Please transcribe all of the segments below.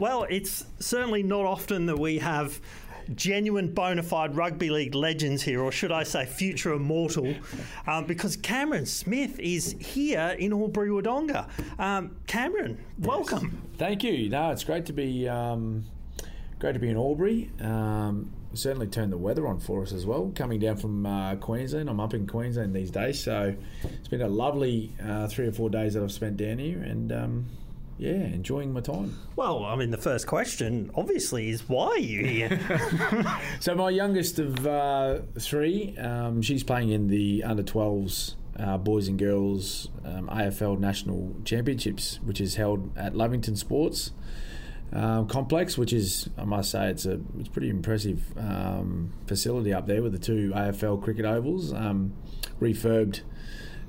Well, it's certainly not often that we have genuine bona fide rugby league legends here, or should I say future immortal, um, because Cameron Smith is here in Albury Wodonga. Um, Cameron, welcome. Thank you. No, it's great to be um, great to be in Albury. Um, certainly turned the weather on for us as well. Coming down from uh, Queensland, I'm up in Queensland these days, so it's been a lovely uh, three or four days that I've spent down here, and um, yeah, enjoying my time. Well, I mean, the first question obviously is why are you here? So my youngest of uh, three, um, she's playing in the under 12s. Uh, boys and girls um, AFL National Championships, which is held at Lavington Sports um, Complex, which is I must say it's a it's pretty impressive um, facility up there with the two AFL cricket ovals, um, refurbed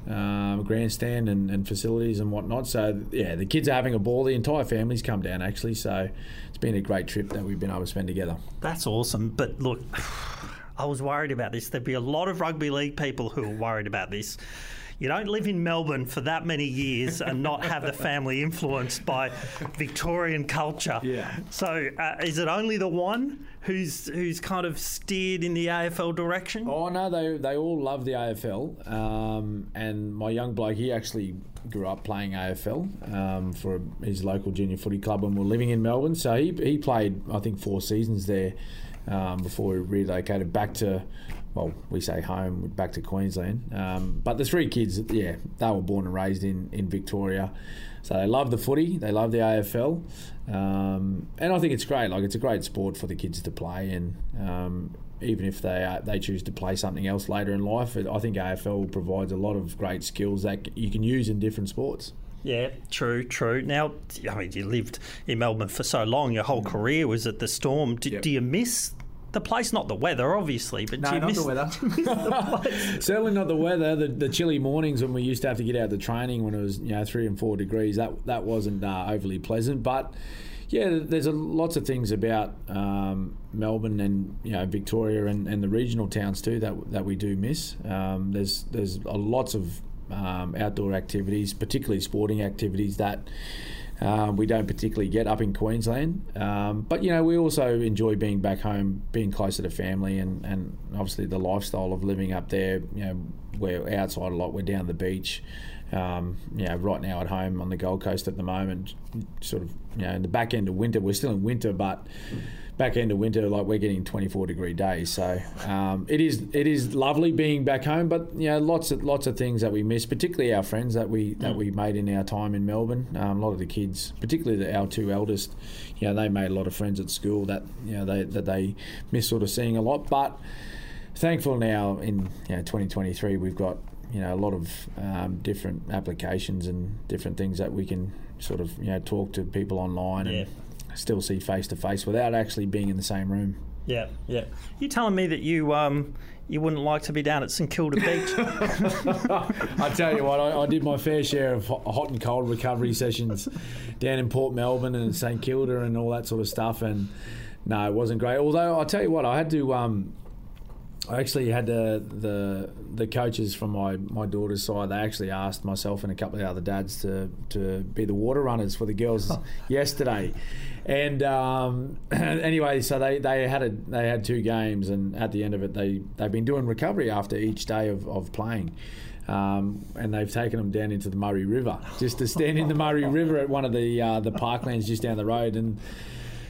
um, grandstand and, and facilities and whatnot. So yeah, the kids are having a ball. The entire family's come down actually. So it's been a great trip that we've been able to spend together. That's awesome. But look, I was worried about this. There'd be a lot of rugby league people who are worried about this. You don't live in Melbourne for that many years and not have the family influenced by Victorian culture. Yeah. So, uh, is it only the one who's who's kind of steered in the AFL direction? Oh no, they they all love the AFL. Um, and my young bloke, he actually grew up playing AFL um, for his local junior footy club when we were living in Melbourne. So he he played I think four seasons there um, before we relocated back to. Well, we say home, back to Queensland. Um, but the three kids, yeah, they were born and raised in, in Victoria. So they love the footy, they love the AFL, um, and I think it's great. Like it's a great sport for the kids to play, and um, even if they uh, they choose to play something else later in life, I think AFL provides a lot of great skills that you can use in different sports. Yeah, true, true. Now, I mean, you lived in Melbourne for so long. Your whole career was at the Storm. Do, Mm. Yep. do you miss the place? Not the weather, obviously, but do you miss the weather? Certainly not the weather. The, the chilly mornings when we used to have to get out the training when it was you know three and four degrees. That that wasn't uh, overly pleasant, but. Yeah, there's a, lots of things about um, Melbourne and you know Victoria and, and the regional towns too that that we do miss. Um, there's there's a lots of um, outdoor activities, particularly sporting activities that um, we don't particularly get up in Queensland. Um, but, you know, we also enjoy being back home, being closer to family, and, and obviously the lifestyle of living up there. You know, we're outside a lot, we're down the beach. Um, you know, right now at home on the Gold Coast at the moment, sort of, you know, in the back end of winter, we're still in winter, but back end of winter, like we're getting 24 degree days. So um, it is it is lovely being back home, but you know, lots of lots of things that we miss, particularly our friends that we that we made in our time in Melbourne. Um, a lot of the kids, particularly the, our two eldest, you know, they made a lot of friends at school that you know they that they miss sort of seeing a lot, but. Thankful now in you know, 2023 we've got you know a lot of um, different applications and different things that we can sort of you know talk to people online and still see face to face without actually being in the same room. Yeah, yeah. You telling me that you um you wouldn't like to be down at St Kilda Beach? I tell you what, I, I did my fair share of hot and cold recovery sessions down in Port Melbourne and St Kilda and all that sort of stuff, and no, it wasn't great. Although I tell you what, I had to. Um, I actually had the, the the coaches from my, my daughter's side. They actually asked myself and a couple of other dads to, to be the water runners for the girls yesterday, and um, anyway, so they, they had a they had two games, and at the end of it, they they've been doing recovery after each day of, of playing. Um, and they've taken them down into the Murray River just to stand in the Murray River at one of the uh, the parklands just down the road, and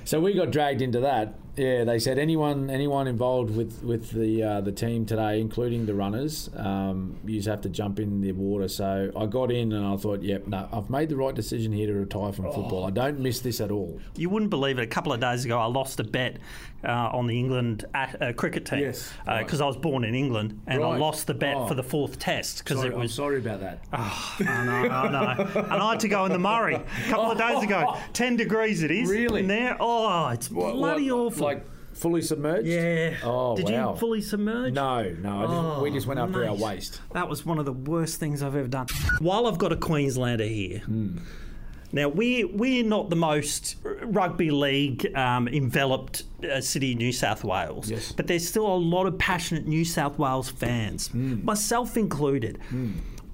so we got dragged into that. Yeah, they said anyone anyone involved with with the uh, the team today, including the runners, um, you just have to jump in the water. So I got in and I thought, yep, no, I've made the right decision here to retire from football. I don't miss this at all. you wouldn't believe it. A couple of days ago, I lost a bet uh, on the England at, uh, cricket team Yes, because right. I was born in England, and I lost the bet Oh. for the fourth test because it was. sorry about that. I know, I know. And I had to go in the Murray a couple of days ago. Ten degrees it is. Really? In there. Oh, it's What- bloody what, awful. Like fully submerged. yeah. Oh Did wow. you fully submerge? No, no. Just, we Oh, just went up to our waist. That was one of the worst things I've ever done. While I've got a Queenslander here, Hmm. now we we're not the most rugby league um, enveloped uh, city in New South Wales, Yes. but there's still a lot of passionate New South Wales fans, Hmm. myself included.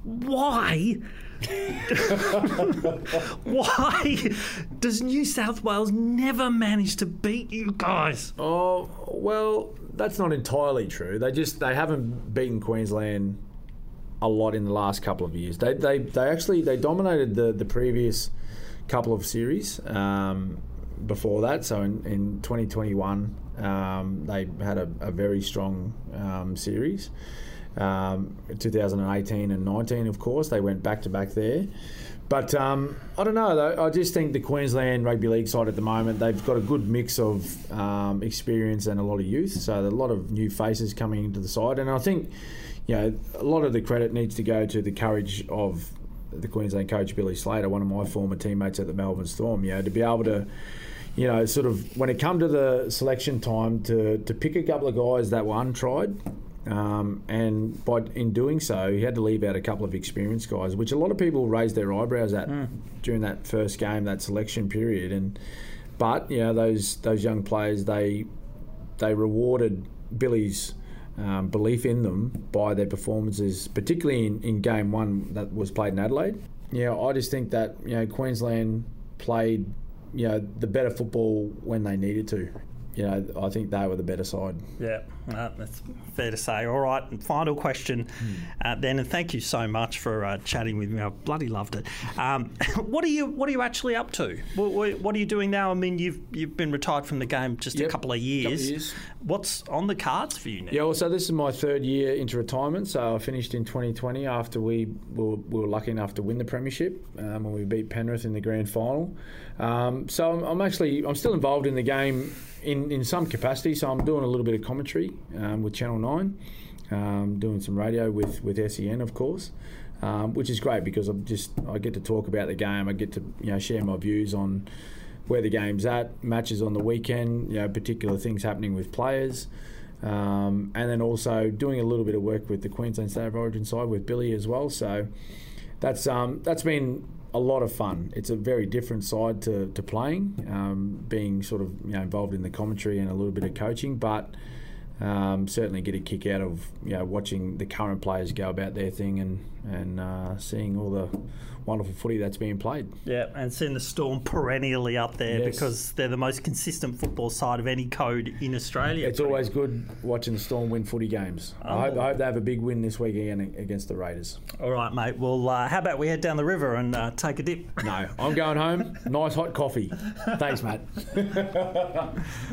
Why Why does New South Wales never manage to beat you guys? Oh well, that's not entirely true. They just they haven't beaten Queensland a lot in the last couple of years. They they, they actually they dominated the the previous couple of series um, before that. So in, in 2021, um, they had a, a very strong um, series. Um, 2018 and 19, of course, they went back to back there. But um, I don't know. Though. I just think the Queensland Rugby League side at the moment they've got a good mix of um, experience and a lot of youth. So a lot of new faces coming into the side, and I think you know a lot of the credit needs to go to the courage of the Queensland coach Billy Slater, one of my former teammates at the Melbourne Storm. You know to be able to you know, sort of when it come to the selection time to, to pick a couple of guys that were untried um, and by in doing so, he had to leave out a couple of experienced guys, which a lot of people raised their eyebrows at mm. during that first game, that selection period. And but you know those those young players, they they rewarded Billy's um, belief in them by their performances, particularly in, in game one that was played in Adelaide. Yeah, I just think that you know Queensland played you know the better football when they needed to you know, I think they were the better side. Yeah, uh, that's fair to say. All right, final question hmm. uh, then, and thank you so much for uh, chatting with me. I bloody loved it. Um, what are you What are you actually up to? What, what, are you doing now? I mean, you've you've been retired from the game just yep. a couple of years. Couple of years. What's on the cards for you now? Yeah, well, so this is my third year into retirement. So I finished in 2020 after we were, we were lucky enough to win the premiership um, when we beat Penrith in the grand final. Um, so I'm, I'm actually I'm still involved in the game in, in some capacity. So I'm doing a little bit of commentary um, with Channel 9, um, doing some radio with, with SEN, of course. Um, which is great because I'm just I get to talk about the game. I get to you know share my views on where the game's at, matches on the weekend, you know, particular things happening with players, um, and then also doing a little bit of work with the Queensland State of Origin side with Billy as well. So that's um, that's been a lot of fun. It's a very different side to, to playing, um, being sort of you know, involved in the commentary and a little bit of coaching, but um, certainly get a kick out of you know, watching the current players go about their thing and and uh, seeing all the wonderful footy that's being played. Yeah, and seeing the Storm perennially up there yes. because they're the most consistent football side of any code in Australia. It's always good watching the Storm win footy games. Oh. I, hope, I, hope, they have a big win this weekend against the Raiders. All right, mate. Well, uh, how about we head down the river and uh, take a dip? No, I'm going home. nice hot coffee. Thanks, mate.